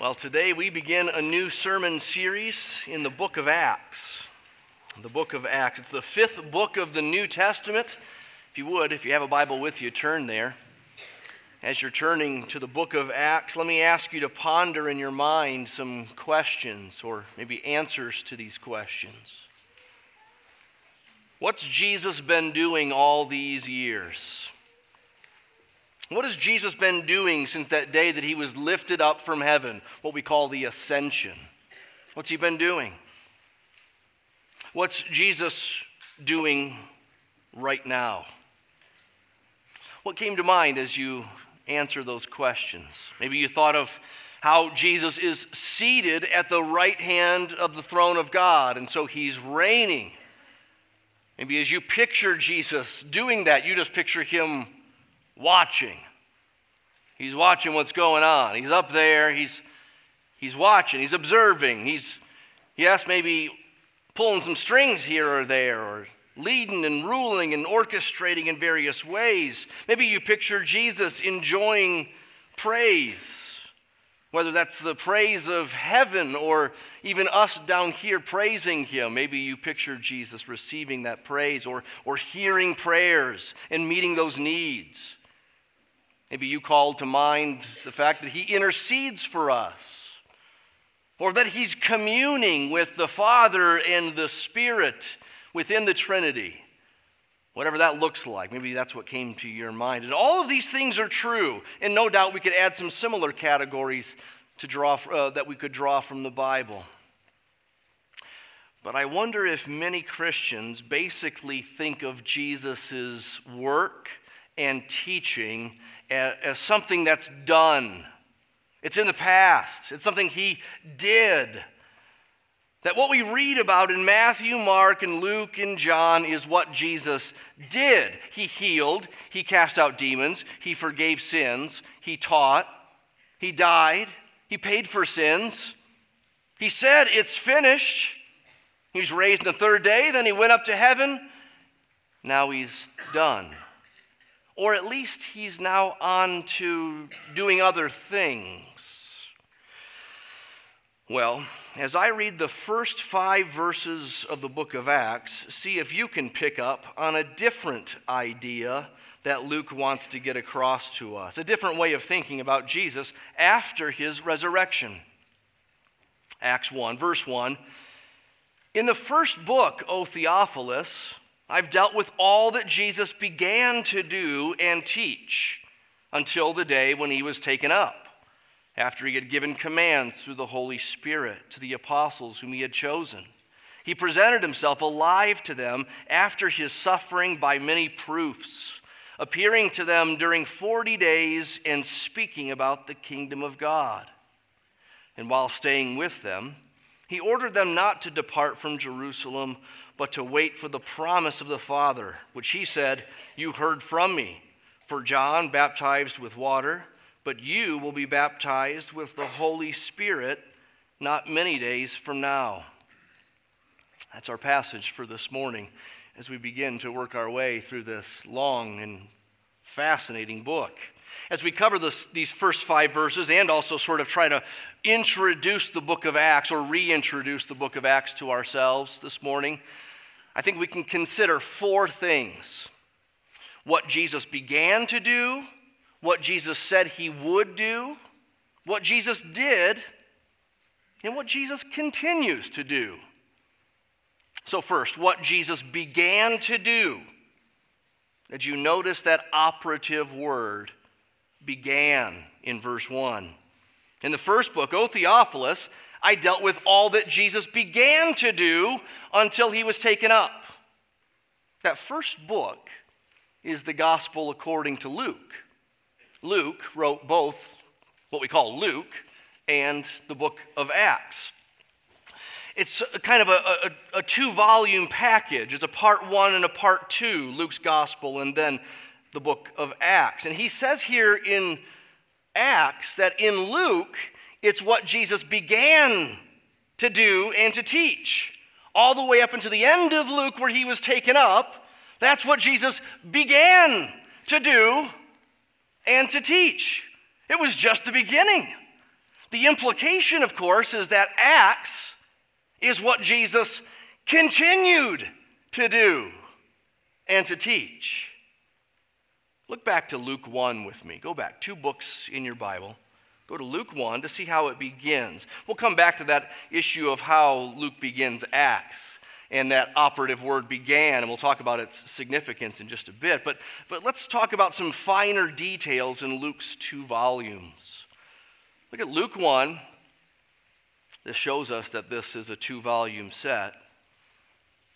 Well, today we begin a new sermon series in the book of Acts. The book of Acts. It's the fifth book of the New Testament. If you would, if you have a Bible with you, turn there. As you're turning to the book of Acts, let me ask you to ponder in your mind some questions or maybe answers to these questions. What's Jesus been doing all these years? What has Jesus been doing since that day that he was lifted up from heaven, what we call the ascension? What's he been doing? What's Jesus doing right now? What came to mind as you answer those questions? Maybe you thought of how Jesus is seated at the right hand of the throne of God, and so he's reigning. Maybe as you picture Jesus doing that, you just picture him watching. He's watching what's going on. He's up there. He's, he's watching. He's observing. He's, yes, maybe pulling some strings here or there, or leading and ruling and orchestrating in various ways. Maybe you picture Jesus enjoying praise, whether that's the praise of heaven or even us down here praising Him. Maybe you picture Jesus receiving that praise or, or hearing prayers and meeting those needs. Maybe you called to mind the fact that He intercedes for us, or that He's communing with the Father and the Spirit within the Trinity. Whatever that looks like, maybe that's what came to your mind. And all of these things are true, and no doubt we could add some similar categories to draw, uh, that we could draw from the Bible. But I wonder if many Christians basically think of Jesus' work and teaching as, as something that's done. It's in the past, it's something he did. That what we read about in Matthew, Mark, and Luke, and John is what Jesus did. He healed, he cast out demons, he forgave sins, he taught, he died, he paid for sins. He said, It's finished. He was raised on the third day, then he went up to heaven. Now he's done. Or at least he's now on to doing other things. Well, as I read the first five verses of the book of Acts, see if you can pick up on a different idea that Luke wants to get across to us, a different way of thinking about Jesus after his resurrection. Acts 1, verse 1. In the first book, O Theophilus, I've dealt with all that Jesus began to do and teach until the day when he was taken up, after he had given commands through the Holy Spirit to the apostles whom he had chosen. He presented himself alive to them after his suffering by many proofs, appearing to them during 40 days and speaking about the kingdom of God. And while staying with them, he ordered them not to depart from Jerusalem but to wait for the promise of the Father, which he said, You heard from me. For John baptized with water, but you will be baptized with the Holy Spirit not many days from now. That's our passage for this morning as we begin to work our way through this long and fascinating book. As we cover this, these first five verses and also sort of try to introduce the book of Acts or reintroduce the book of Acts to ourselves this morning, I think we can consider four things what Jesus began to do, what Jesus said he would do, what Jesus did, and what Jesus continues to do. So, first, what Jesus began to do. Did you notice that operative word, began, in verse 1? In the first book, O Theophilus, I dealt with all that Jesus began to do until he was taken up. That first book is the gospel according to Luke. Luke wrote both what we call Luke and the book of Acts. It's kind of a, a, a two volume package. It's a part one and a part two, Luke's gospel, and then the book of Acts. And he says here in Acts that in Luke, it's what Jesus began to do and to teach. All the way up until the end of Luke, where he was taken up, that's what Jesus began to do and to teach. It was just the beginning. the implication, of course, is that Acts is what Jesus continued to do and to teach. Look back to Luke 1 with me. Go back, two books in your Bible. Go to Luke 1 to see how it begins. We'll come back to that issue of how Luke begins Acts and that operative word began, and we'll talk about its significance in just a bit. But, but let's talk about some finer details in Luke's two volumes. Look at Luke 1. This shows us that this is a two volume set.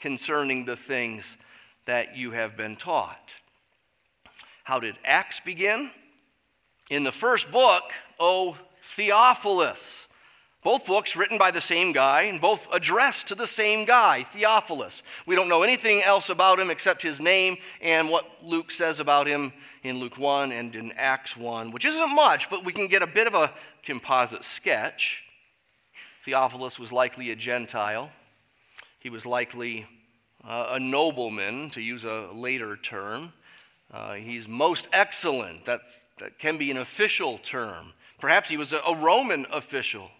concerning the things that you have been taught. How did Acts begin? In the first book, O Theophilus. Both books written by the same guy and both addressed to the same guy, Theophilus. We don't know anything else about him except his name and what Luke says about him in Luke 1 and in Acts 1, which isn't much, but we can get a bit of a composite sketch. Theophilus was likely a Gentile. He was likely uh, a nobleman, to use a later term. Uh, he's most excellent. That's, that can be an official term. Perhaps he was a, a Roman official.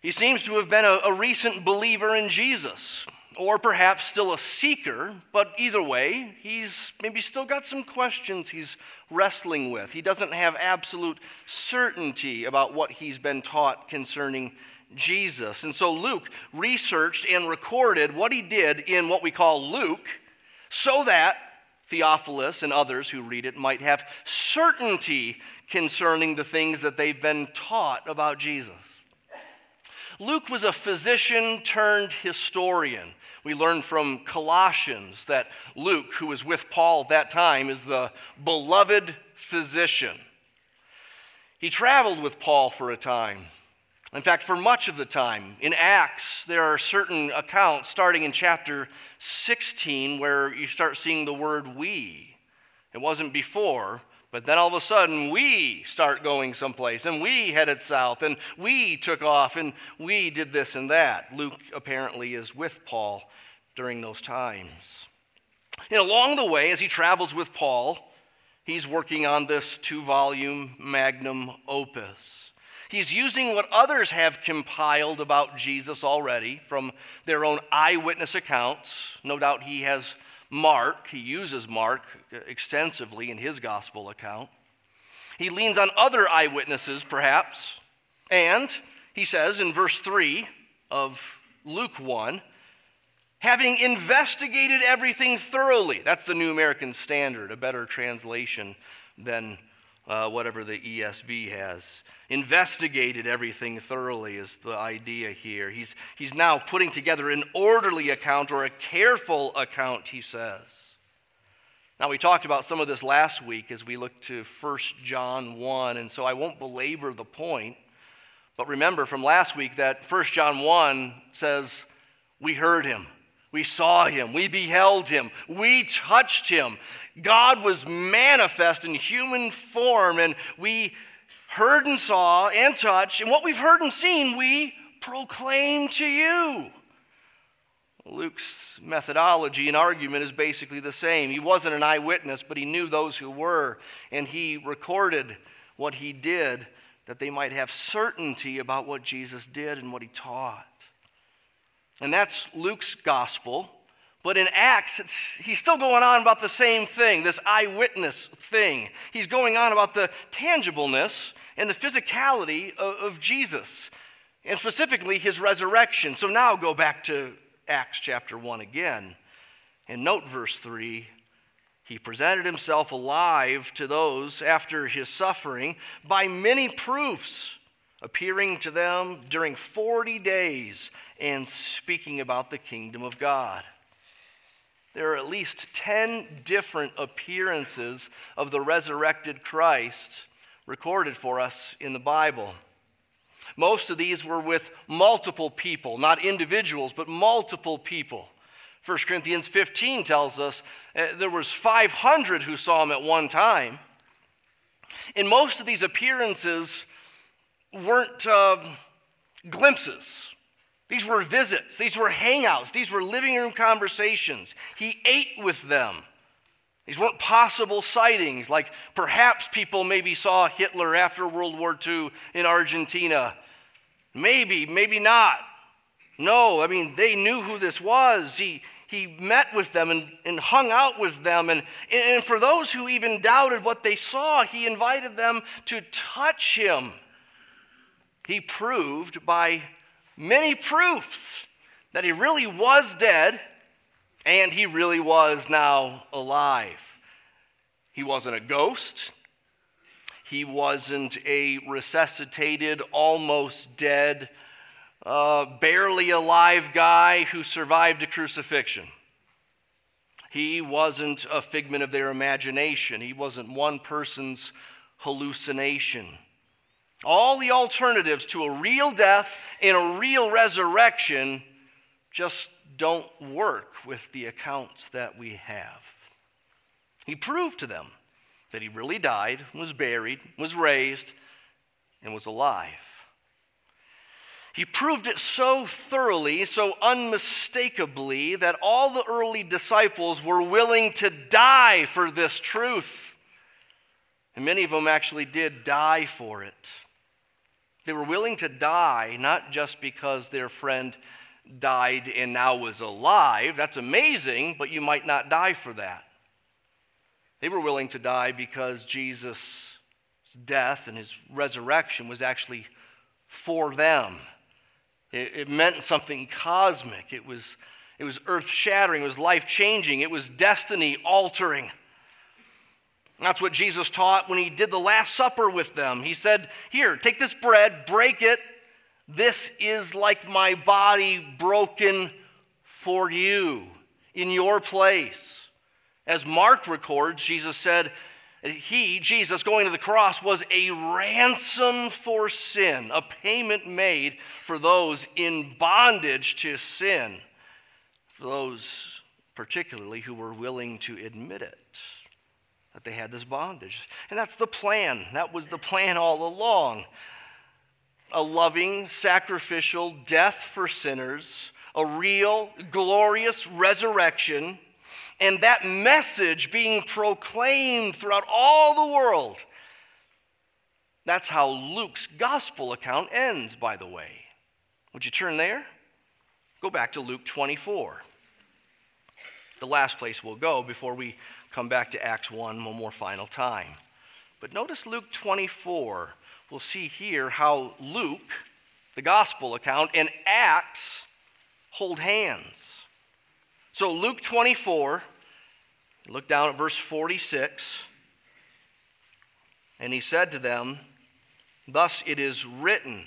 He seems to have been a, a recent believer in Jesus, or perhaps still a seeker, but either way, he's maybe still got some questions he's wrestling with. He doesn't have absolute certainty about what he's been taught concerning Jesus. And so Luke researched and recorded what he did in what we call Luke so that Theophilus and others who read it might have certainty concerning the things that they've been taught about Jesus. Luke was a physician turned historian. We learn from Colossians that Luke, who was with Paul at that time, is the beloved physician. He traveled with Paul for a time. In fact, for much of the time, in Acts, there are certain accounts starting in chapter 16 where you start seeing the word we. It wasn't before, but then all of a sudden we start going someplace and we headed south and we took off and we did this and that. Luke apparently is with Paul during those times. And along the way, as he travels with Paul, he's working on this two volume magnum opus. He's using what others have compiled about Jesus already from their own eyewitness accounts. No doubt he has Mark, he uses Mark extensively in his gospel account. He leans on other eyewitnesses, perhaps, and he says in verse 3 of Luke 1 having investigated everything thoroughly. That's the New American Standard, a better translation than uh, whatever the ESV has. Investigated everything thoroughly is the idea here. He's, he's now putting together an orderly account or a careful account, he says. Now, we talked about some of this last week as we looked to 1 John 1, and so I won't belabor the point. But remember from last week that 1 John 1 says, We heard him. We saw him. We beheld him. We touched him. God was manifest in human form, and we heard and saw and touched. And what we've heard and seen, we proclaim to you. Luke's methodology and argument is basically the same. He wasn't an eyewitness, but he knew those who were, and he recorded what he did that they might have certainty about what Jesus did and what he taught. And that's Luke's gospel. But in Acts, he's still going on about the same thing, this eyewitness thing. He's going on about the tangibleness and the physicality of, of Jesus, and specifically his resurrection. So now go back to Acts chapter 1 again. And note verse 3 he presented himself alive to those after his suffering by many proofs, appearing to them during 40 days and speaking about the kingdom of God. There are at least 10 different appearances of the resurrected Christ recorded for us in the Bible. Most of these were with multiple people, not individuals, but multiple people. 1 Corinthians 15 tells us uh, there was 500 who saw him at one time. And most of these appearances weren't uh, glimpses. These were visits, these were hangouts, these were living room conversations. He ate with them. These weren't possible sightings, like perhaps people maybe saw Hitler after World War II in Argentina. Maybe, maybe not. No, I mean, they knew who this was. He, he met with them and, and hung out with them. And, and for those who even doubted what they saw, he invited them to touch him. He proved by many proofs that he really was dead and he really was now alive. He wasn't a ghost. He wasn't a resuscitated, almost dead, uh, barely alive guy who survived a crucifixion. He wasn't a figment of their imagination. He wasn't one person's hallucination. All the alternatives to a real death and a real resurrection just don't work with the accounts that we have. He proved to them that he really died, was buried, was raised, and was alive. He proved it so thoroughly, so unmistakably, that all the early disciples were willing to die for this truth. And many of them actually did die for it. They were willing to die not just because their friend died and now was alive. That's amazing, but you might not die for that. They were willing to die because Jesus' death and his resurrection was actually for them. It, it meant something cosmic. It was, it was earth shattering. It was life changing. It was destiny altering. That's what Jesus taught when he did the Last Supper with them. He said, Here, take this bread, break it. This is like my body broken for you in your place. As Mark records, Jesus said, He, Jesus, going to the cross, was a ransom for sin, a payment made for those in bondage to sin, for those particularly who were willing to admit it that they had this bondage. And that's the plan. That was the plan all along. A loving, sacrificial death for sinners, a real, glorious resurrection, and that message being proclaimed throughout all the world. That's how Luke's gospel account ends, by the way. Would you turn there? Go back to Luke 24. The last place we'll go before we come back to Acts 1 one more final time. But notice Luke 24. We'll see here how Luke, the gospel account, and Acts hold hands. So, Luke 24, look down at verse 46. And he said to them, Thus it is written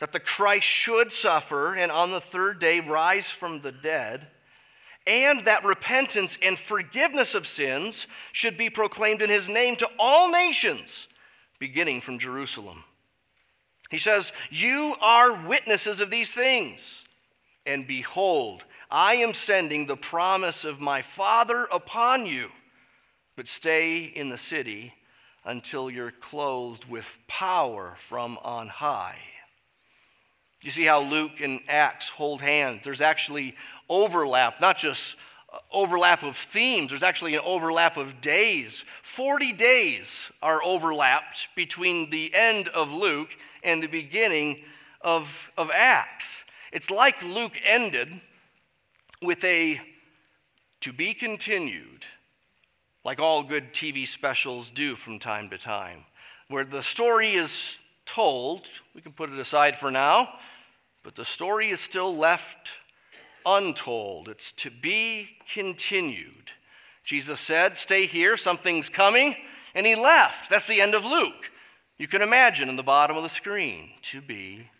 that the Christ should suffer and on the third day rise from the dead and that repentance and forgiveness of sins should be proclaimed in his name to all nations, beginning from Jerusalem. He says, You are witnesses of these things. And behold, I am sending the promise of my Father upon you, but stay in the city until you're clothed with power from on high. You see how Luke and Acts hold hands. There's actually overlap, not just uh, overlap of themes, there's actually an overlap of days. 40 days are overlapped between the end of Luke and the beginning of, of Acts. It's like Luke ended with a to be continued, like all good TV specials do from time to time, where the story is told. We can put it aside for now, but the story is still left untold. It's to be continued. Jesus said, Stay here, something's coming, and he left. That's the end of Luke. You can imagine in the bottom of the screen, to be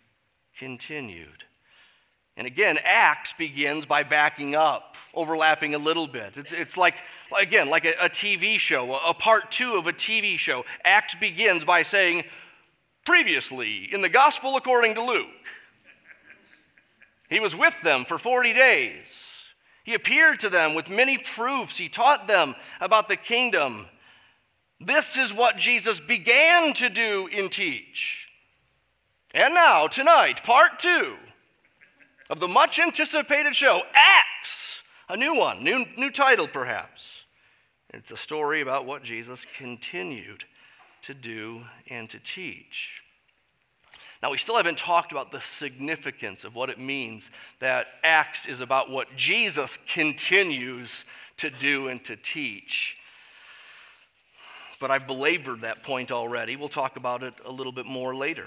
continued. And again, Acts begins by backing up, overlapping a little bit. It's, it's like, again, like a, a TV show, a part two of a TV show. Acts begins by saying, Previously, in the Gospel according to Luke, he was with them for 40 days. He appeared to them with many proofs. He taught them about the kingdom. This is what Jesus began to do and teach. And now, tonight, part two of the much anticipated show, Acts, a new one, new, new title perhaps. It's a story about what Jesus continued to do and to teach. Now, we still haven't talked about the significance of what it means that Acts is about what Jesus continues to do and to teach. But I've belabored that point already. We'll talk about it a little bit more later.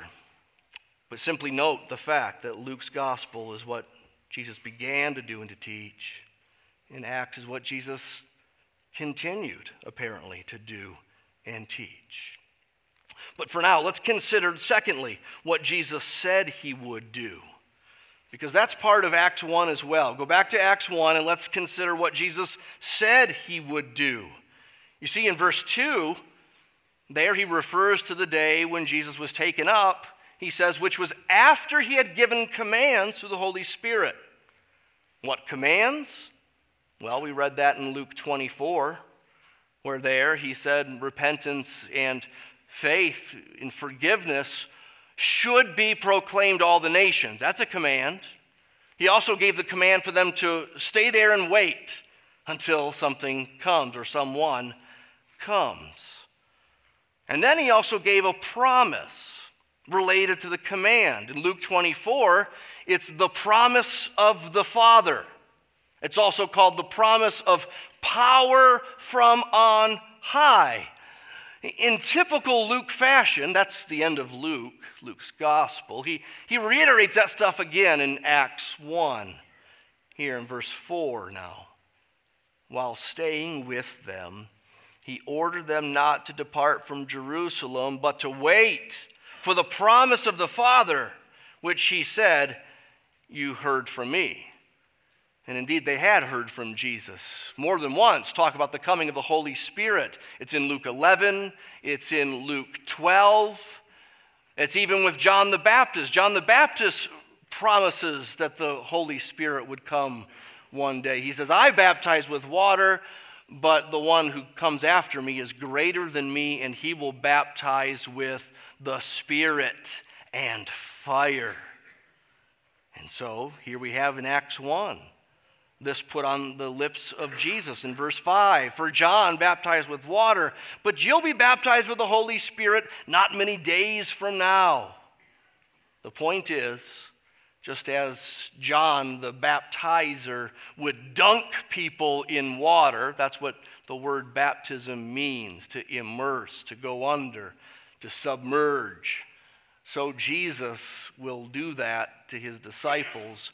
But simply note the fact that Luke's gospel is what Jesus began to do and to teach, and Acts is what Jesus continued, apparently, to do and teach. But for now, let's consider, secondly, what Jesus said he would do. Because that's part of Acts 1 as well. Go back to Acts 1 and let's consider what Jesus said he would do. You see, in verse 2, there he refers to the day when Jesus was taken up. He says, which was after he had given commands to the Holy Spirit. What commands? Well, we read that in Luke 24, where there he said repentance and faith in forgiveness should be proclaimed all the nations. That's a command. He also gave the command for them to stay there and wait until something comes or someone comes. And then he also gave a promise related to the command. In Luke 24, it's the promise of the Father. It's also called the promise of power from on high. In typical Luke fashion, that's the end of Luke, Luke's gospel, he, he reiterates that stuff again in Acts 1, here in verse 4 now. While staying with them, he ordered them not to depart from Jerusalem, but to wait for the promise of the Father, which he said, You heard from me. And indeed, they had heard from Jesus more than once talk about the coming of the Holy Spirit. It's in Luke 11, it's in Luke 12, it's even with John the Baptist. John the Baptist promises that the Holy Spirit would come one day. He says, I baptize with water, but the one who comes after me is greater than me, and he will baptize with the Spirit and fire. And so here we have in Acts 1 this put on the lips of Jesus in verse 5. For John baptized with water, but you'll be baptized with the Holy Spirit not many days from now. The point is, just as John the baptizer would dunk people in water, that's what the word baptism means to immerse, to go under, to submerge. So Jesus will do that to his disciples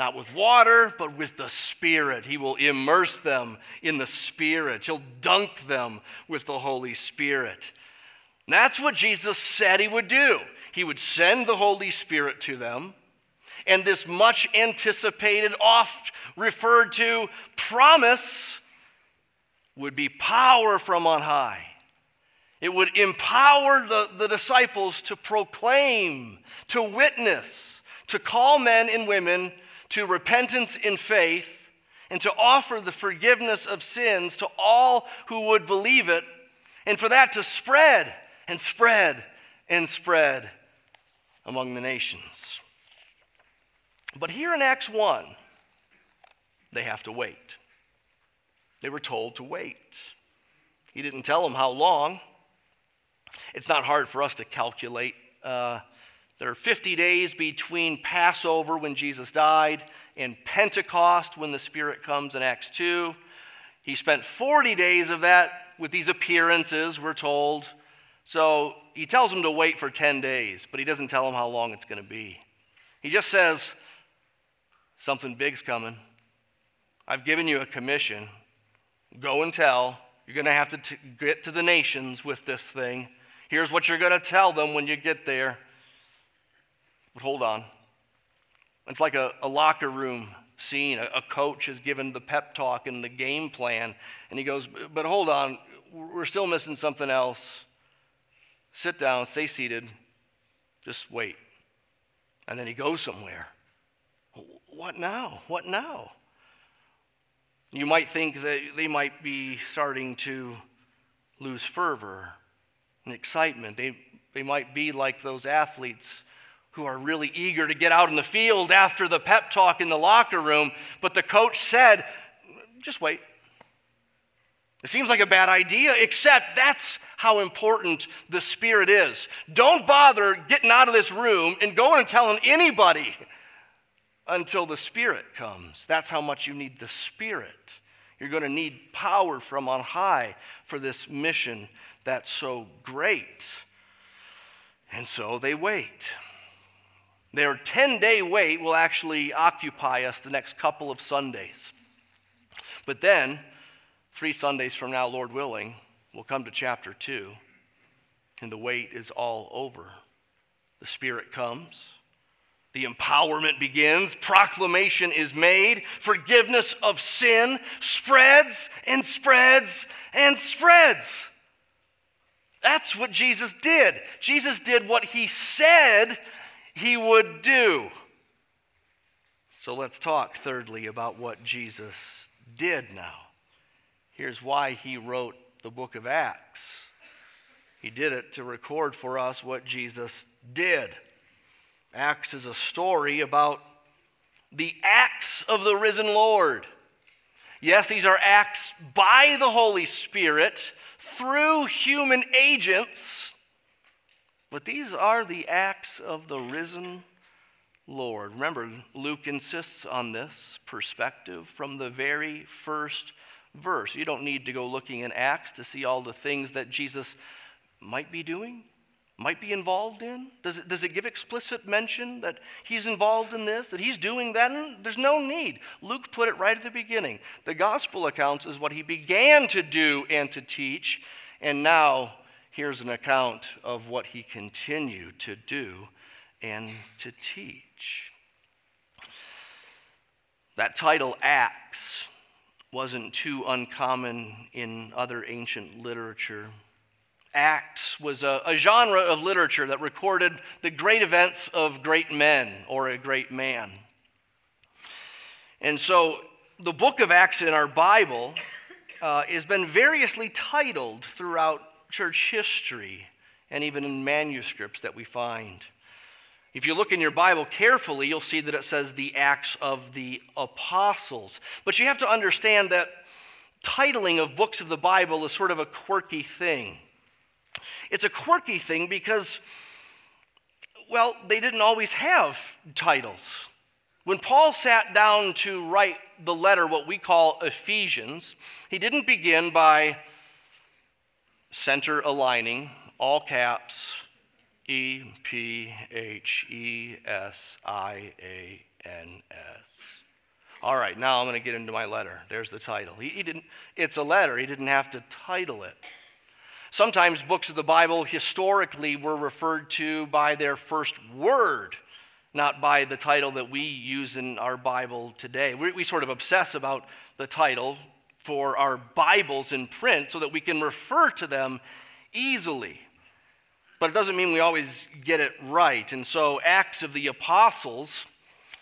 not with water, but with the Spirit. He will immerse them in the Spirit. He'll dunk them with the Holy Spirit. And that's what Jesus said he would do. He would send the Holy Spirit to them. And this much anticipated, oft referred to promise would be power from on high. It would empower the, the disciples to proclaim, to witness, to call men and women to repentance in faith and to offer the forgiveness of sins to all who would believe it, and for that to spread and spread and spread among the nations. But here in Acts 1, they have to wait. They were told to wait. He didn't tell them how long. It's not hard for us to calculate uh, there are 50 days between Passover when Jesus died and Pentecost when the Spirit comes in Acts 2. He spent 40 days of that with these appearances, we're told. So he tells them to wait for 10 days, but he doesn't tell them how long it's going to be. He just says, Something big's coming. I've given you a commission. Go and tell. You're going to have to t- get to the nations with this thing. Here's what you're going to tell them when you get there. But hold on. It's like a, a locker room scene. A, a coach has given the pep talk and the game plan, and he goes, But hold on, we're still missing something else. Sit down, stay seated. Just wait. And then he goes somewhere. What now? What now? You might think that they might be starting to lose fervor and excitement. They, they might be like those athletes who are really eager to get out in the field after the pep talk in the locker room, but the coach said, just wait. It seems like a bad idea, except that's how important the Spirit is. Don't bother getting out of this room and going and telling anybody until the Spirit comes. That's how much you need the Spirit. You're going to need power from on high for this mission that's so great. And so they wait. Their 10 day wait will actually occupy us the next couple of Sundays. But then, three Sundays from now, Lord willing, we'll come to chapter 2, and the wait is all over. The Spirit comes. The empowerment begins, proclamation is made, forgiveness of sin spreads and spreads and spreads. That's what Jesus did. Jesus did what he said he would do. So let's talk, thirdly, about what Jesus did now. Here's why he wrote the book of Acts. He did it to record for us what Jesus did. Acts is a story about the acts of the risen Lord. Yes, these are acts by the Holy Spirit through human agents, but these are the acts of the risen Lord. Remember, Luke insists on this perspective from the very first verse. You don't need to go looking in Acts to see all the things that Jesus might be doing, might be involved in. Does it, does it give explicit mention that he's involved in this, that he's doing that? There's no need. Luke put it right at the beginning. The gospel accounts is what he began to do and to teach, and now here's an account of what he continued to do and to teach. That title, Acts, wasn't too uncommon in other ancient literature. Acts was a, a, genre of literature that recorded the great events of great men or a great man. And so the book of Acts in our Bible uh, has been variously titled throughout church history and even in manuscripts that we find. If you look in your Bible carefully, you'll see that it says the Acts of the Apostles. But you have to understand that titling of books of the Bible is sort of a quirky thing. It's a quirky thing because, well, they didn't always have titles. When Paul sat down to write the letter, what we call Ephesians, he didn't begin by center aligning, all caps, E P H E S I A N S. All right, now I'm going to get into my letter. There's the title. He, he, didn't, it's a letter, he didn't have to title it. Sometimes books of the Bible historically were referred to by their first word, not by the title that we use in our Bible today. We, we sort of obsess about the title for our Bibles in print so that we can refer to them easily but it doesn't mean we always get it right. And so, Acts of the Apostles,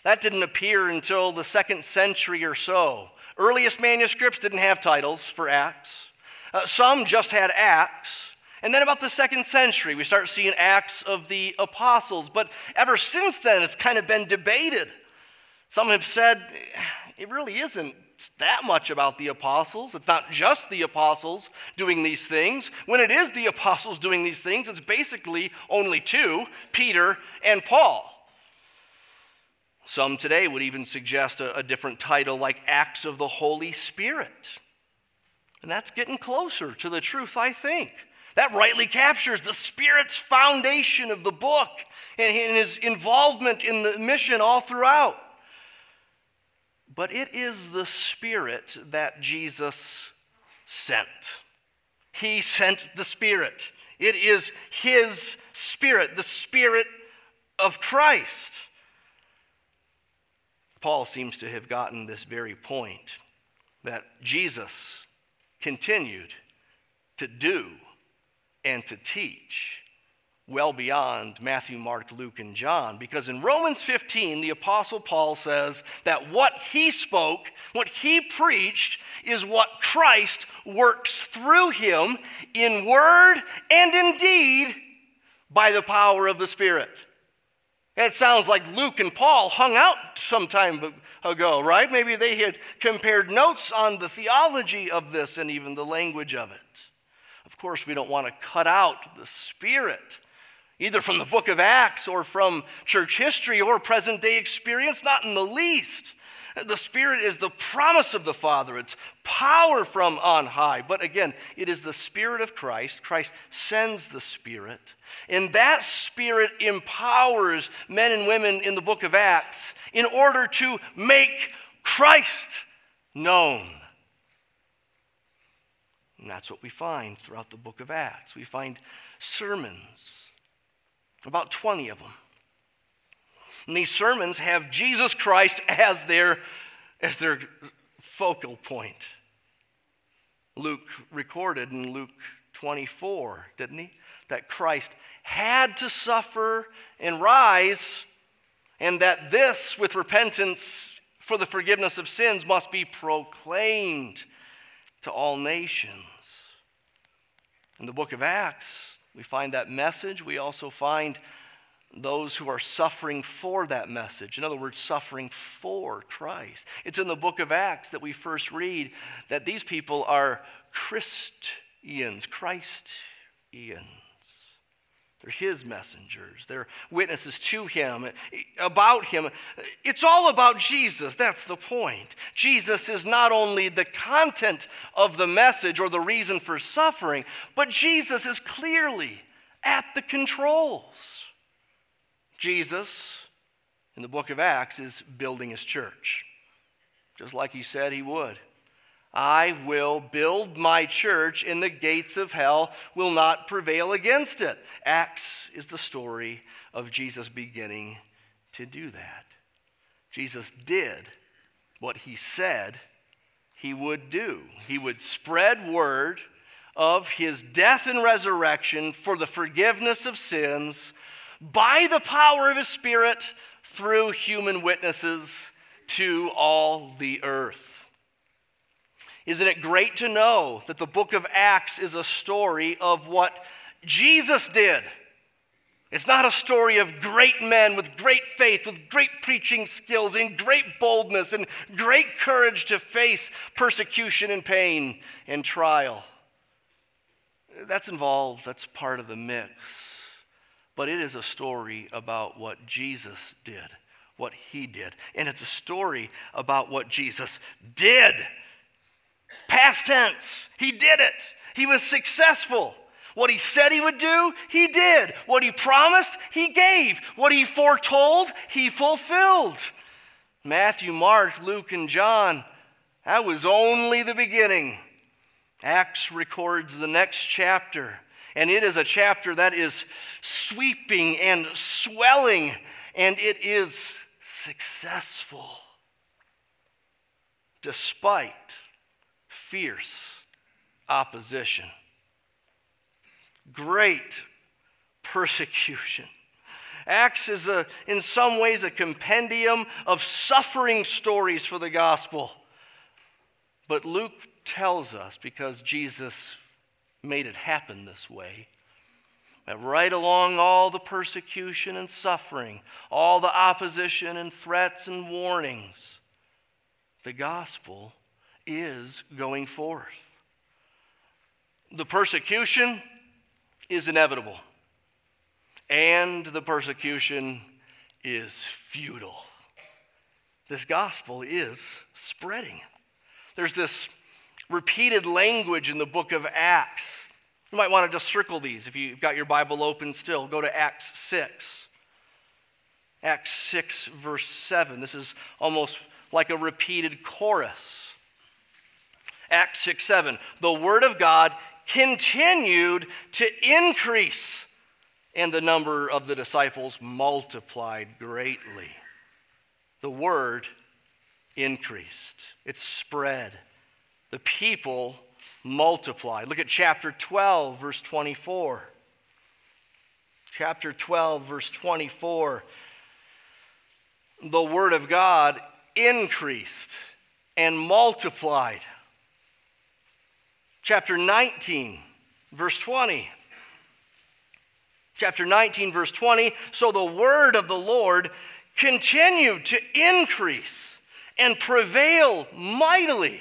that didn't appear until the second century or so. Earliest manuscripts didn't have titles for Acts, uh, some just had Acts. And then, about the second century, we start seeing Acts of the Apostles. But ever since then, it's kind of been debated. Some have said it really isn't that much about the apostles. It's not just the apostles doing these things. When it is the apostles doing these things, it's basically only two Peter and Paul. Some today would even suggest a, a different title like Acts of the Holy Spirit. And that's getting closer to the truth, I think. That rightly captures the Spirit's foundation of the book and his involvement in the mission all throughout but it is the Spirit that Jesus sent. He sent the Spirit. It is His Spirit, the Spirit of Christ. Paul seems to have gotten this very point that Jesus continued to do and to teach well beyond Matthew, Mark, Luke, and John. Because in Romans 15, the Apostle Paul says that what he spoke, what he preached, is what Christ works through him in word and in deed by the power of the Spirit. It sounds like Luke and Paul hung out some time ago, right? Maybe they had compared notes on the theology of this and even the language of it. Of course, we don't want to cut out the Spirit either from the book of Acts or from church history or present day experience, not in the least. The Spirit is the promise of the Father. It's power from on high. But again, it is the Spirit of Christ. Christ sends the Spirit. And that Spirit empowers men and women in the book of Acts in order to make Christ known. And that's what we find throughout the book of Acts. We find sermons about 20 of them. And these sermons have Jesus Christ as their, as their focal point. Luke recorded in Luke 24, didn't he? That Christ had to suffer and rise, and that this, with repentance for the forgiveness of sins, must be proclaimed to all nations. In the book of Acts, we find that message. We also find those who are suffering for that message. In other words, suffering for Christ. It's in the book of Acts that we first read that these people are Christians, Christians. They're his messengers. They're witnesses to him, about him. It's all about Jesus. That's the point. Jesus is not only the content of the message or the reason for suffering, but Jesus is clearly at the controls. Jesus, in the book of Acts, is building his church, just like he said he would. I will build my church, and the gates of hell will not prevail against it. Acts is the story of Jesus beginning to do that. Jesus did what he said he would do. He would spread word of his death and resurrection for the forgiveness of sins by the power of his Spirit through human witnesses to all the earth. Isn't it great to know that the book of Acts is a story of what Jesus did? It's not a story of great men with great faith, with great preaching skills, and great boldness, and great courage to face persecution and pain and trial. That's involved, that's part of the mix. But it is a story about what Jesus did, what he did. And it's a story about what Jesus did. Past tense. He did it. He was successful. What he said he would do, he did. What he promised, he gave. What he foretold, he fulfilled. Matthew, Mark, Luke, and John, that was only the beginning. Acts records the next chapter, and it is a chapter that is sweeping and swelling, and it is successful despite fierce opposition, great persecution. Acts is, a, in some ways, a compendium of suffering stories for the gospel. But Luke tells us, because Jesus made it happen this way, that right along all the persecution and suffering, all the opposition and threats and warnings, the gospel is going forth. The persecution is inevitable, and the persecution is futile. This gospel is spreading. There's this repeated language in the book of Acts. You might want to just circle these if you've got your Bible open still. Go to Acts 6. Acts 6, verse 7. This is almost like a repeated chorus. Acts 6 7. The word of God continued to increase, and the number of the disciples multiplied greatly. The word increased, it spread. The people multiplied. Look at chapter 12, verse 24. chapter 12, verse 24, the Word of God increased and multiplied. Chapter 19, verse 20. Chapter 19, verse 20. So the word of the Lord continued to increase and prevail mightily.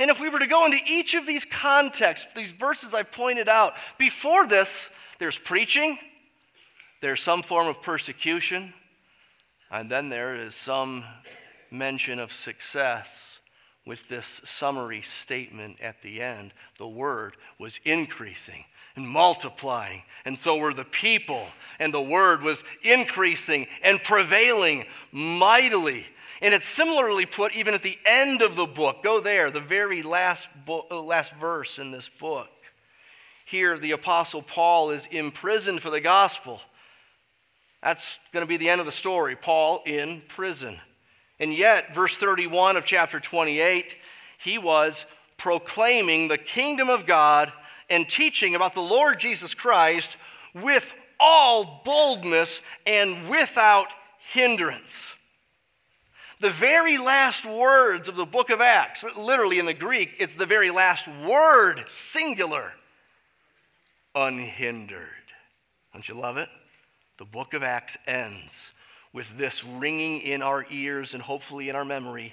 And if we were to go into each of these contexts, these verses I pointed out, before this, there's preaching, there's some form of persecution, and then there is some mention of success with this summary statement at the end. The word was increasing and multiplying, and so were the people, and the word was increasing and prevailing mightily. And it's similarly put even at the end of the book. Go there, the very last, bo- uh, last verse in this book. Here, the Apostle Paul is imprisoned for the gospel. That's going to be the end of the story. Paul in prison. And yet, verse 31 of chapter 28, he was proclaiming the kingdom of God and teaching about the Lord Jesus Christ with all boldness and without hindrance. The very last words of the book of Acts, literally in the Greek, it's the very last word, singular, unhindered. Don't you love it? The book of Acts ends with this ringing in our ears and hopefully in our memory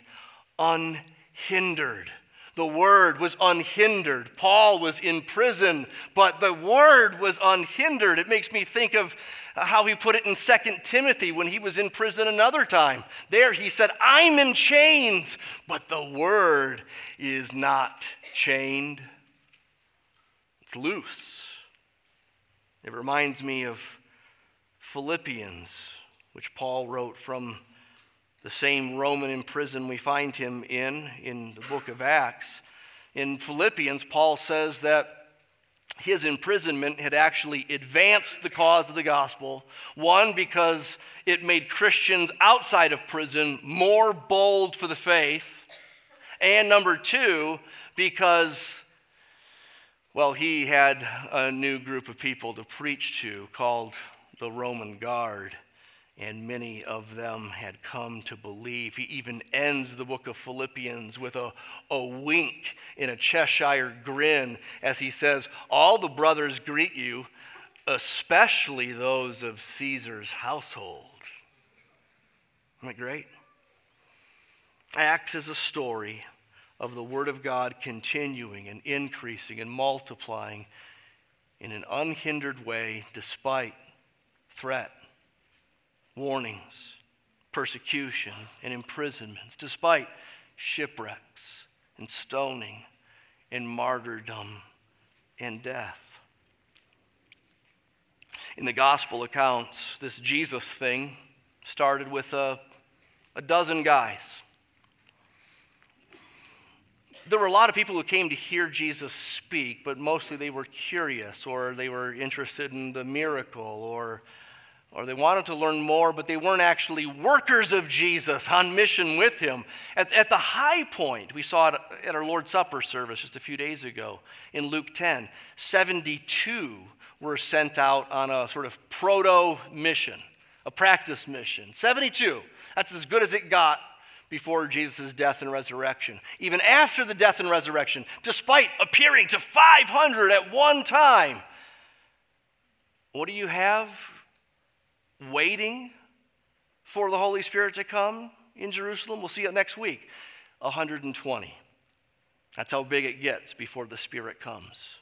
unhindered. The word was unhindered. Paul was in prison, but the word was unhindered. It makes me think of how he put it in Second Timothy when he was in prison another time. There he said, I'm in chains, but the word is not chained, it's loose. It reminds me of Philippians, which Paul wrote from the same Roman in prison we find him in, in the book of Acts. In Philippians, Paul says that his imprisonment had actually advanced the cause of the gospel. One, because it made Christians outside of prison more bold for the faith. And number two, because, well, he had a new group of people to preach to called the Roman Guard and many of them had come to believe. He even ends the book of Philippians with a, a wink in a Cheshire grin as he says, All the brothers greet you, especially those of Caesar's household. Isn't that great? Acts is a story of the Word of God continuing and increasing and multiplying in an unhindered way despite threat warnings, persecution, and imprisonments, despite shipwrecks and stoning and martyrdom and death. In the gospel accounts, this Jesus thing started with a, a dozen guys. There were a lot of people who came to hear Jesus speak, but mostly they were curious or they were interested in the miracle or or they wanted to learn more, but they weren't actually workers of Jesus on mission with him. At, at, the high point, we saw it at our Lord's Supper service just a few days ago in Luke 10, 72 were sent out on a sort of proto mission, a practice mission. 72. That's as good as it got before Jesus' death and resurrection. Even after the death and resurrection, despite appearing to 500 at one time, what do you have? Waiting for the Holy Spirit to come in Jerusalem. We'll see it next week 120. That's how big it gets before the Spirit comes.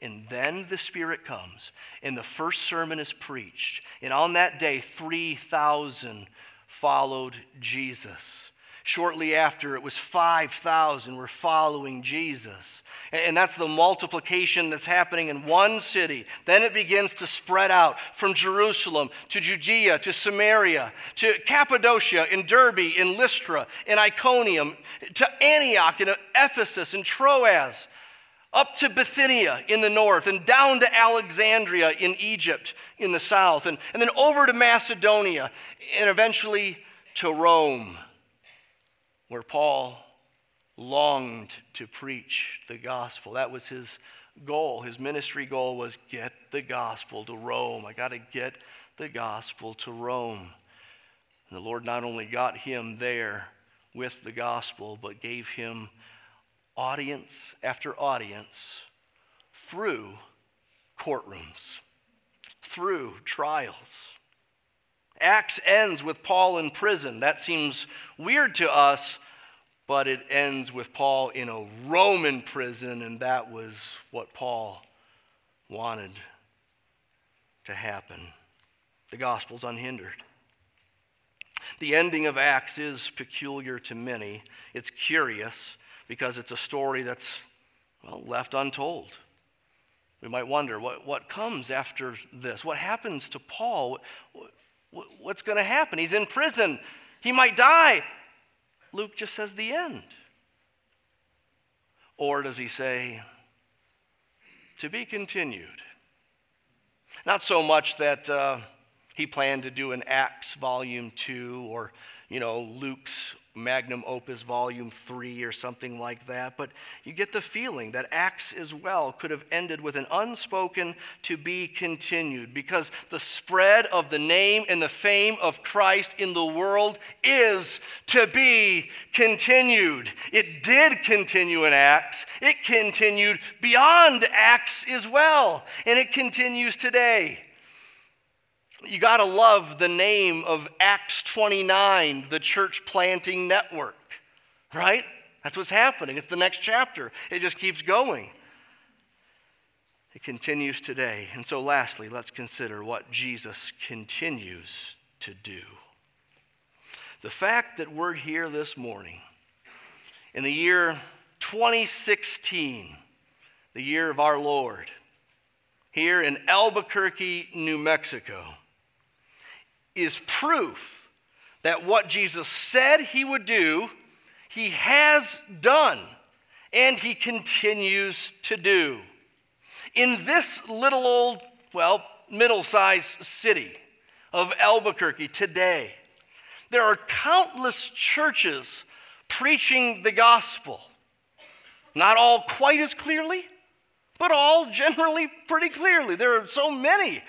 And then the Spirit comes, and the first sermon is preached. And on that day, 3,000 followed Jesus. Shortly after, it was 5,000 were following Jesus. And that's the multiplication that's happening in one city. Then it begins to spread out from Jerusalem to Judea to Samaria to Cappadocia in Derbe in Lystra in Iconium to Antioch in Ephesus and Troas up to Bithynia in the north, and down to Alexandria in Egypt in the south, and, and then over to Macedonia, and eventually to Rome where Paul longed to preach the gospel. That was his goal. His ministry goal was get the gospel to Rome. I got to get the gospel to Rome. And the Lord not only got him there with the gospel, but gave him audience after audience through courtrooms, through trials. Acts ends with Paul in prison. That seems weird to us, but it ends with Paul in a Roman prison, and that was what Paul wanted to happen. The gospel's unhindered. The ending of Acts is peculiar to many. It's curious because it's a story that's, well, left untold. We might wonder what, what comes after this? What happens to Paul? What's going to happen? He's in prison. He might die. Luke just says the end. Or does he say, to be continued? Not so much that uh, he planned to do an Acts volume two or, you know, Luke's magnum opus volume 3 or something like that but you get the feeling that acts as well could have ended with an unspoken to be continued because the spread of the name and the fame of christ in the world is to be continued. It did continue in acts. It continued beyond acts as well and it continues today you got to love the name of Acts 29, the church planting network, right? That's what's happening. It's the next chapter. It just keeps going. It continues today. And so, lastly, let's consider what Jesus continues to do. The fact that we're here this morning in the year 2016, the year of our Lord, here in Albuquerque, New Mexico, is proof that what Jesus said he would do, he has done, and he continues to do. In this little old, well, middle sized city of Albuquerque today, there are countless churches preaching the gospel. Not all quite as clearly, but all generally pretty clearly. There are so many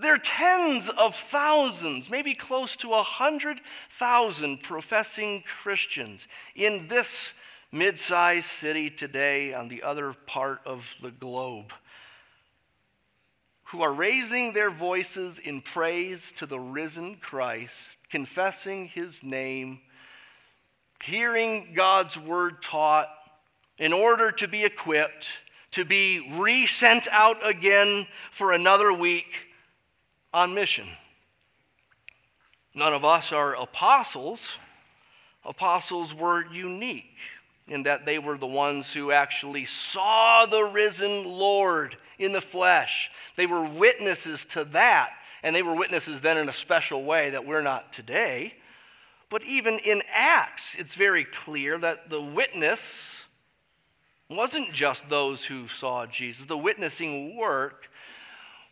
there are tens of thousands, maybe close to a hundred thousand professing Christians in this mid sized city today on the other part of the globe who are raising their voices in praise to the risen Christ, confessing his name, hearing God's word taught in order to be equipped, to be re sent out again for another week on mission. None of us are apostles. Apostles were unique in that they were the ones who actually saw the risen Lord in the flesh. They were witnesses to that, and they were witnesses then in a special way that we're not today. But even in Acts, it's very clear that the witness wasn't just those who saw Jesus. The witnessing work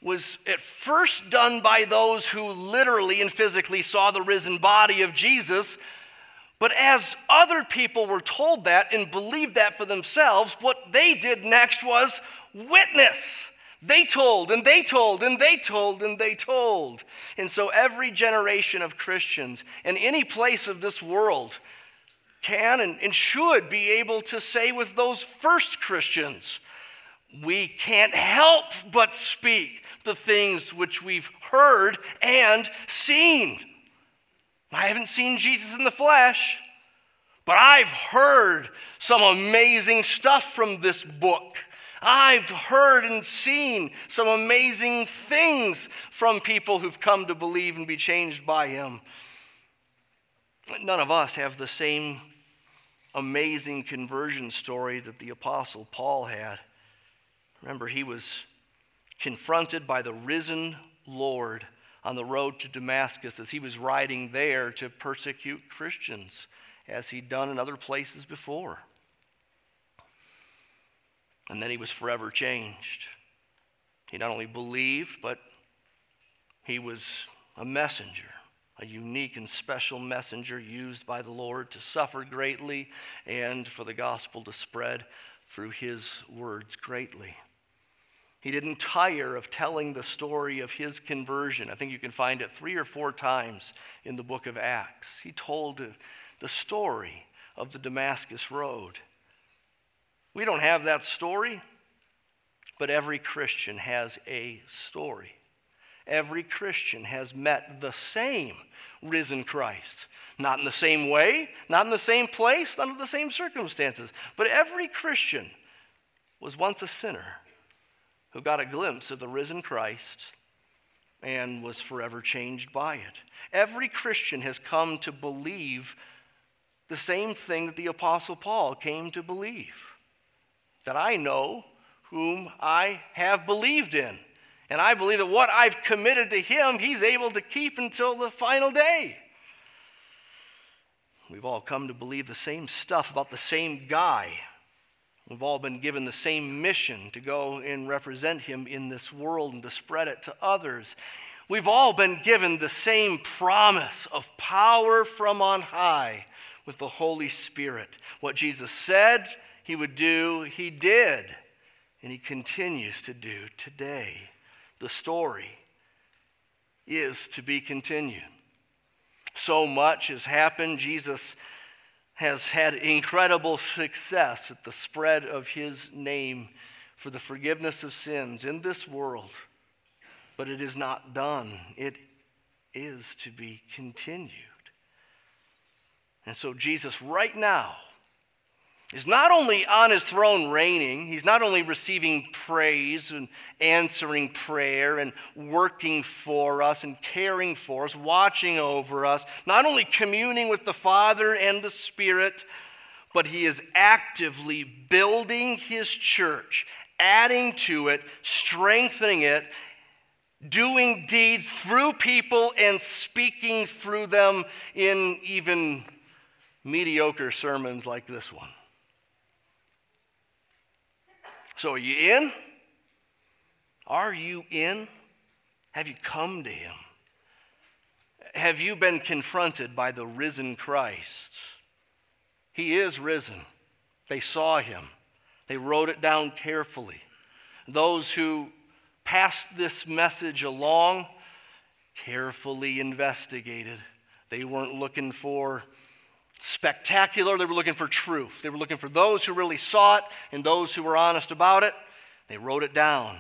was at first done by those who literally and physically saw the risen body of Jesus. But as other people were told that and believed that for themselves, what they did next was witness. They told and they told and they told and they told. And so every generation of Christians in any place of this world can and, and should be able to say with those first Christians, we can't help but speak the things which we've heard and seen. I haven't seen Jesus in the flesh, but I've heard some amazing stuff from this book. I've heard and seen some amazing things from people who've come to believe and be changed by him. None of us have the same amazing conversion story that the Apostle Paul had. Remember, he was confronted by the risen Lord on the road to Damascus as he was riding there to persecute Christians, as he'd done in other places before. And then he was forever changed. He not only believed, but he was a messenger, a unique and special messenger used by the Lord to suffer greatly and for the gospel to spread through his words greatly. He didn't tire of telling the story of his conversion. I think you can find it three or four times in the book of Acts. He told the story of the Damascus Road. We don't have that story, but every Christian has a story. Every Christian has met the same risen Christ. Not in the same way, not in the same place, under the same circumstances, but every Christian was once a sinner who got a glimpse of the risen Christ and was forever changed by it. Every Christian has come to believe the same thing that the Apostle Paul came to believe that I know whom I have believed in. And I believe that what I've committed to him, he's able to keep until the final day. We've all come to believe the same stuff about the same guy We've all been given the same mission to go and represent him in this world and to spread it to others. We've all been given the same promise of power from on high with the Holy Spirit. What Jesus said he would do, he did, and he continues to do today. The story is to be continued. So much has happened. Jesus has had incredible success at the spread of his name for the forgiveness of sins in this world. But it is not done, it is to be continued. And so, Jesus, right now, is not only on his throne reigning, he's not only receiving praise and answering prayer and working for us and caring for us, watching over us, not only communing with the Father and the Spirit, but he is actively building his church, adding to it, strengthening it, doing deeds through people and speaking through them in even mediocre sermons like this one. So, are you in? Are you in? Have you come to Him? Have you been confronted by the risen Christ? He is risen. They saw Him, they wrote it down carefully. Those who passed this message along carefully investigated. They weren't looking for spectacular. They were looking for truth. They were looking for those who really saw it and those who were honest about it. They wrote it down.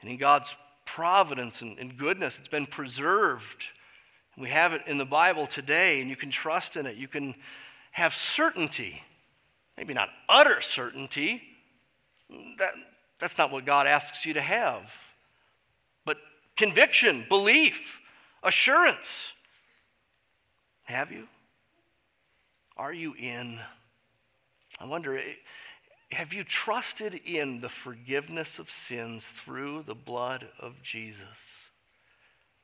And in God's providence and, and goodness, it's been preserved. We have it in the Bible today, and you can trust in it. You can have certainty, maybe not utter certainty. That, that's not what God asks you to have. But conviction, belief, assurance. Have you? Are you in? I wonder, eh, have you trusted in the forgiveness of sins through the blood of Jesus?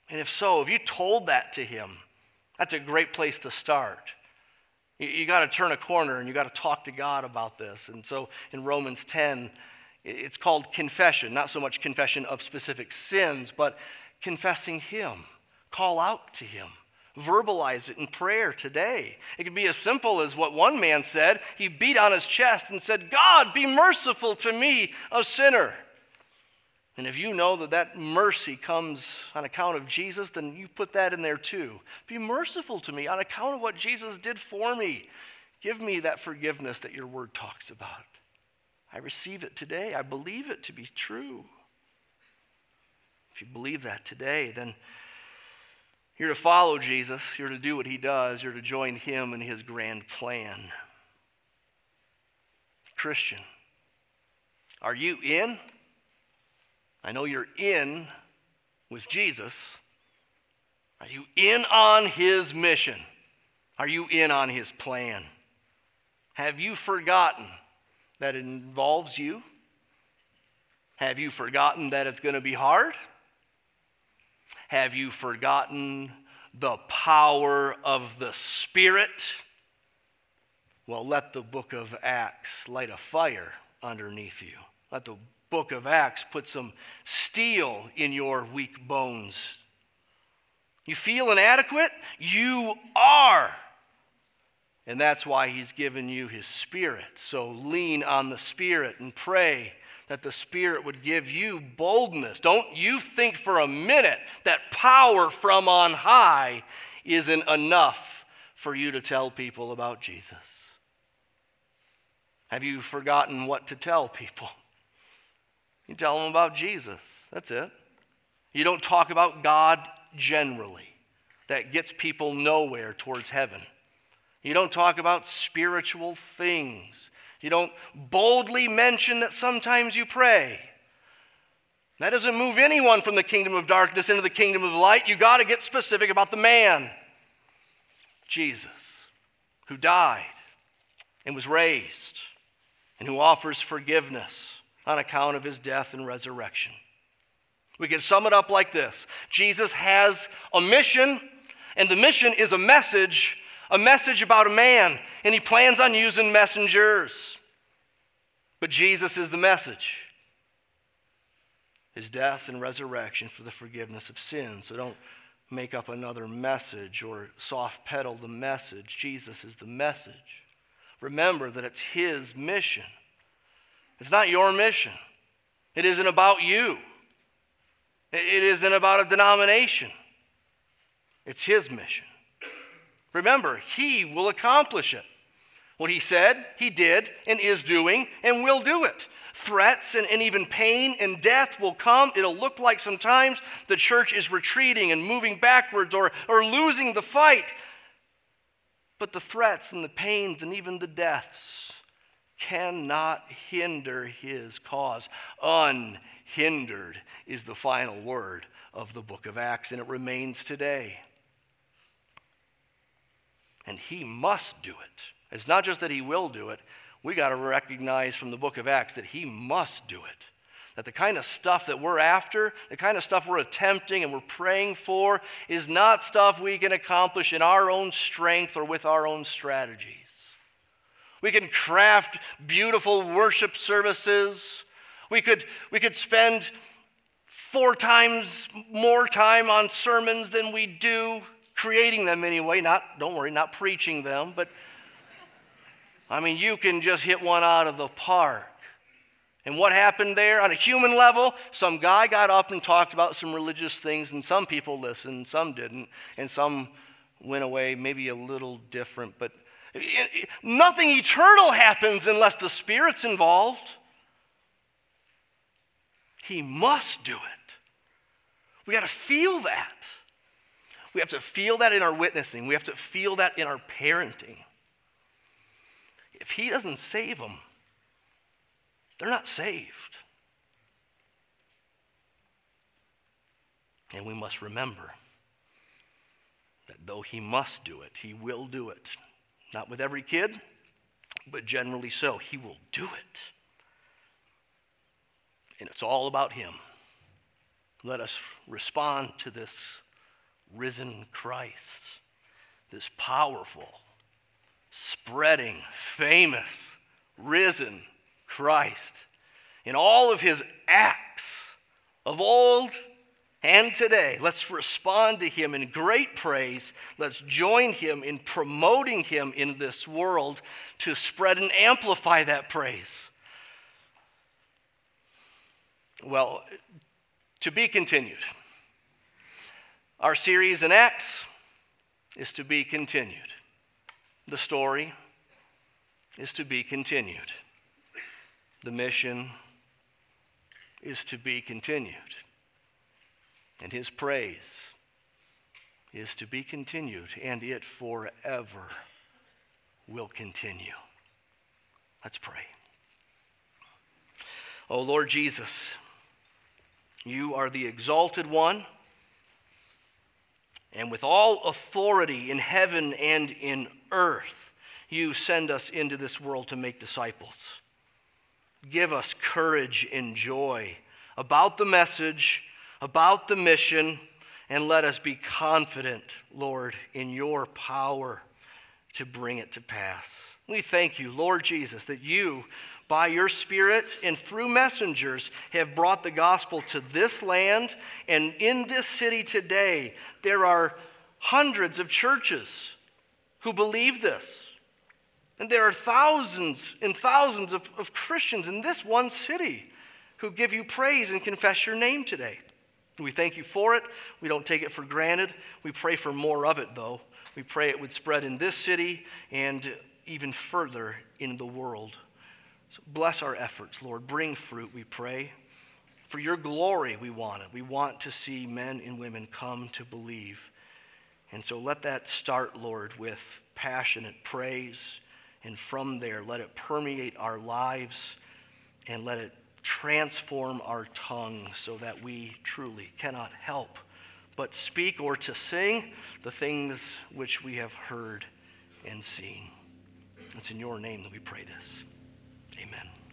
And if so, have you told that to him? That's a great place to start. You, you got to turn a corner and you got to talk to God about this. And so in Romans 10, it's called confession, not so much confession of specific sins, but confessing Him. Call out to Him. Verbalize it in prayer today. It could be as simple as what one man said. He beat on his chest and said, God, be merciful to me, a sinner. And if you know that that mercy comes on account of Jesus, then you put that in there too. Be merciful to me on account of what Jesus did for me. Give me that forgiveness that your word talks about. I receive it today. I believe it to be true. If you believe that today, then you're to follow Jesus, you're to do what he does, you're to join him in his grand plan. Christian, are you in? I know you're in with Jesus. Are you in on his mission? Are you in on his plan? Have you forgotten that it involves you? Have you forgotten that it's going to be hard? Have you forgotten the power of the Spirit? Well, let the book of Acts light a fire underneath you. Let the book of Acts put some steel in your weak bones. You feel inadequate? You are And that's why he's given you his spirit. So lean on the spirit and pray that the spirit would give you boldness. Don't you think for a minute that power from on high isn't enough for you to tell people about Jesus. Have you forgotten what to tell people? You tell them about Jesus. That's it. You don't talk about God generally. That gets people nowhere towards heaven. You don't talk about spiritual things. You don't boldly mention that sometimes you pray. That doesn't move anyone from the kingdom of darkness into the kingdom of light. You got to get specific about the man, Jesus, who died and was raised and who offers forgiveness on account of his death and resurrection. We can sum it up like this Jesus has a mission, and the mission is a message a message about a man, and he plans on using messengers. But Jesus is the message his death and resurrection for the forgiveness of sins. So don't make up another message or soft pedal the message. Jesus is the message. Remember that it's his mission. It's not your mission. It isn't about you. It isn't about a denomination. It's his mission. Remember, He will accomplish it. What He said, He did, and is doing, and will do it. Threats and, and even pain and death will come. It'll look like sometimes the church is retreating and moving backwards or, or losing the fight. But the threats and the pains and even the deaths cannot hinder his cause. Unhindered is the final word of the book of Acts, and it remains today and he must do it. It's not just that he will do it, we got to recognize from the book of Acts that he must do it. That the kind of stuff that we're after, the kind of stuff we're attempting and we're praying for, is not stuff we can accomplish in our own strength or with our own strategies. We can craft beautiful worship services. We could, we could spend four times more time on sermons than we do creating them anyway, not, don't worry, not preaching them, but I mean, you can just hit one out of the park. And what happened there on a human level? Some guy got up and talked about some religious things, and some people listened, some didn't, and some went away maybe a little different. But nothing eternal happens unless the Spirit's involved. He must do it. We got to feel that. We have to feel that in our witnessing. We have to feel that in our parenting. If He doesn't save them, they're not saved. And we must remember that though He must do it, He will do it. Not with every kid, but generally so. He will do it. And it's all about Him. Let us respond to this risen Christ, this powerful, spreading, famous, risen Christ in all of his acts of old and today. Let's respond to him in great praise. Let's join him in promoting him in this world to spread and amplify that praise. Well, to be continued. Our series in Acts is to be continued. The story is to be continued. The mission is to be continued. And his praise is to be continued, and it forever will continue. Let's pray. Oh Lord Jesus, you are the exalted one and with all authority in heaven and in earth, you send us into this world to make disciples. Give us courage and joy about the message, about the mission, and let us be confident, Lord, in your power to bring it to pass. We thank you, Lord Jesus, that you by your Spirit and through messengers have brought the gospel to this land. And in this city today, there are hundreds of churches who believe this, And there are thousands and thousands of, of Christians in this one city who give you praise and confess your name today. We thank you for it. We don't take it for granted. We pray for more of it, though. We pray it would spread in this city and even further in the world. So bless our efforts, Lord. Bring fruit, we pray. For your glory, we want it. We want to see men and women come to believe. And so let that start, Lord, with passionate praise. And from there, let it permeate our lives and let it transform our tongue so that we truly cannot help but speak or to sing the things which we have heard and seen. It's in your name that we pray this. Amen.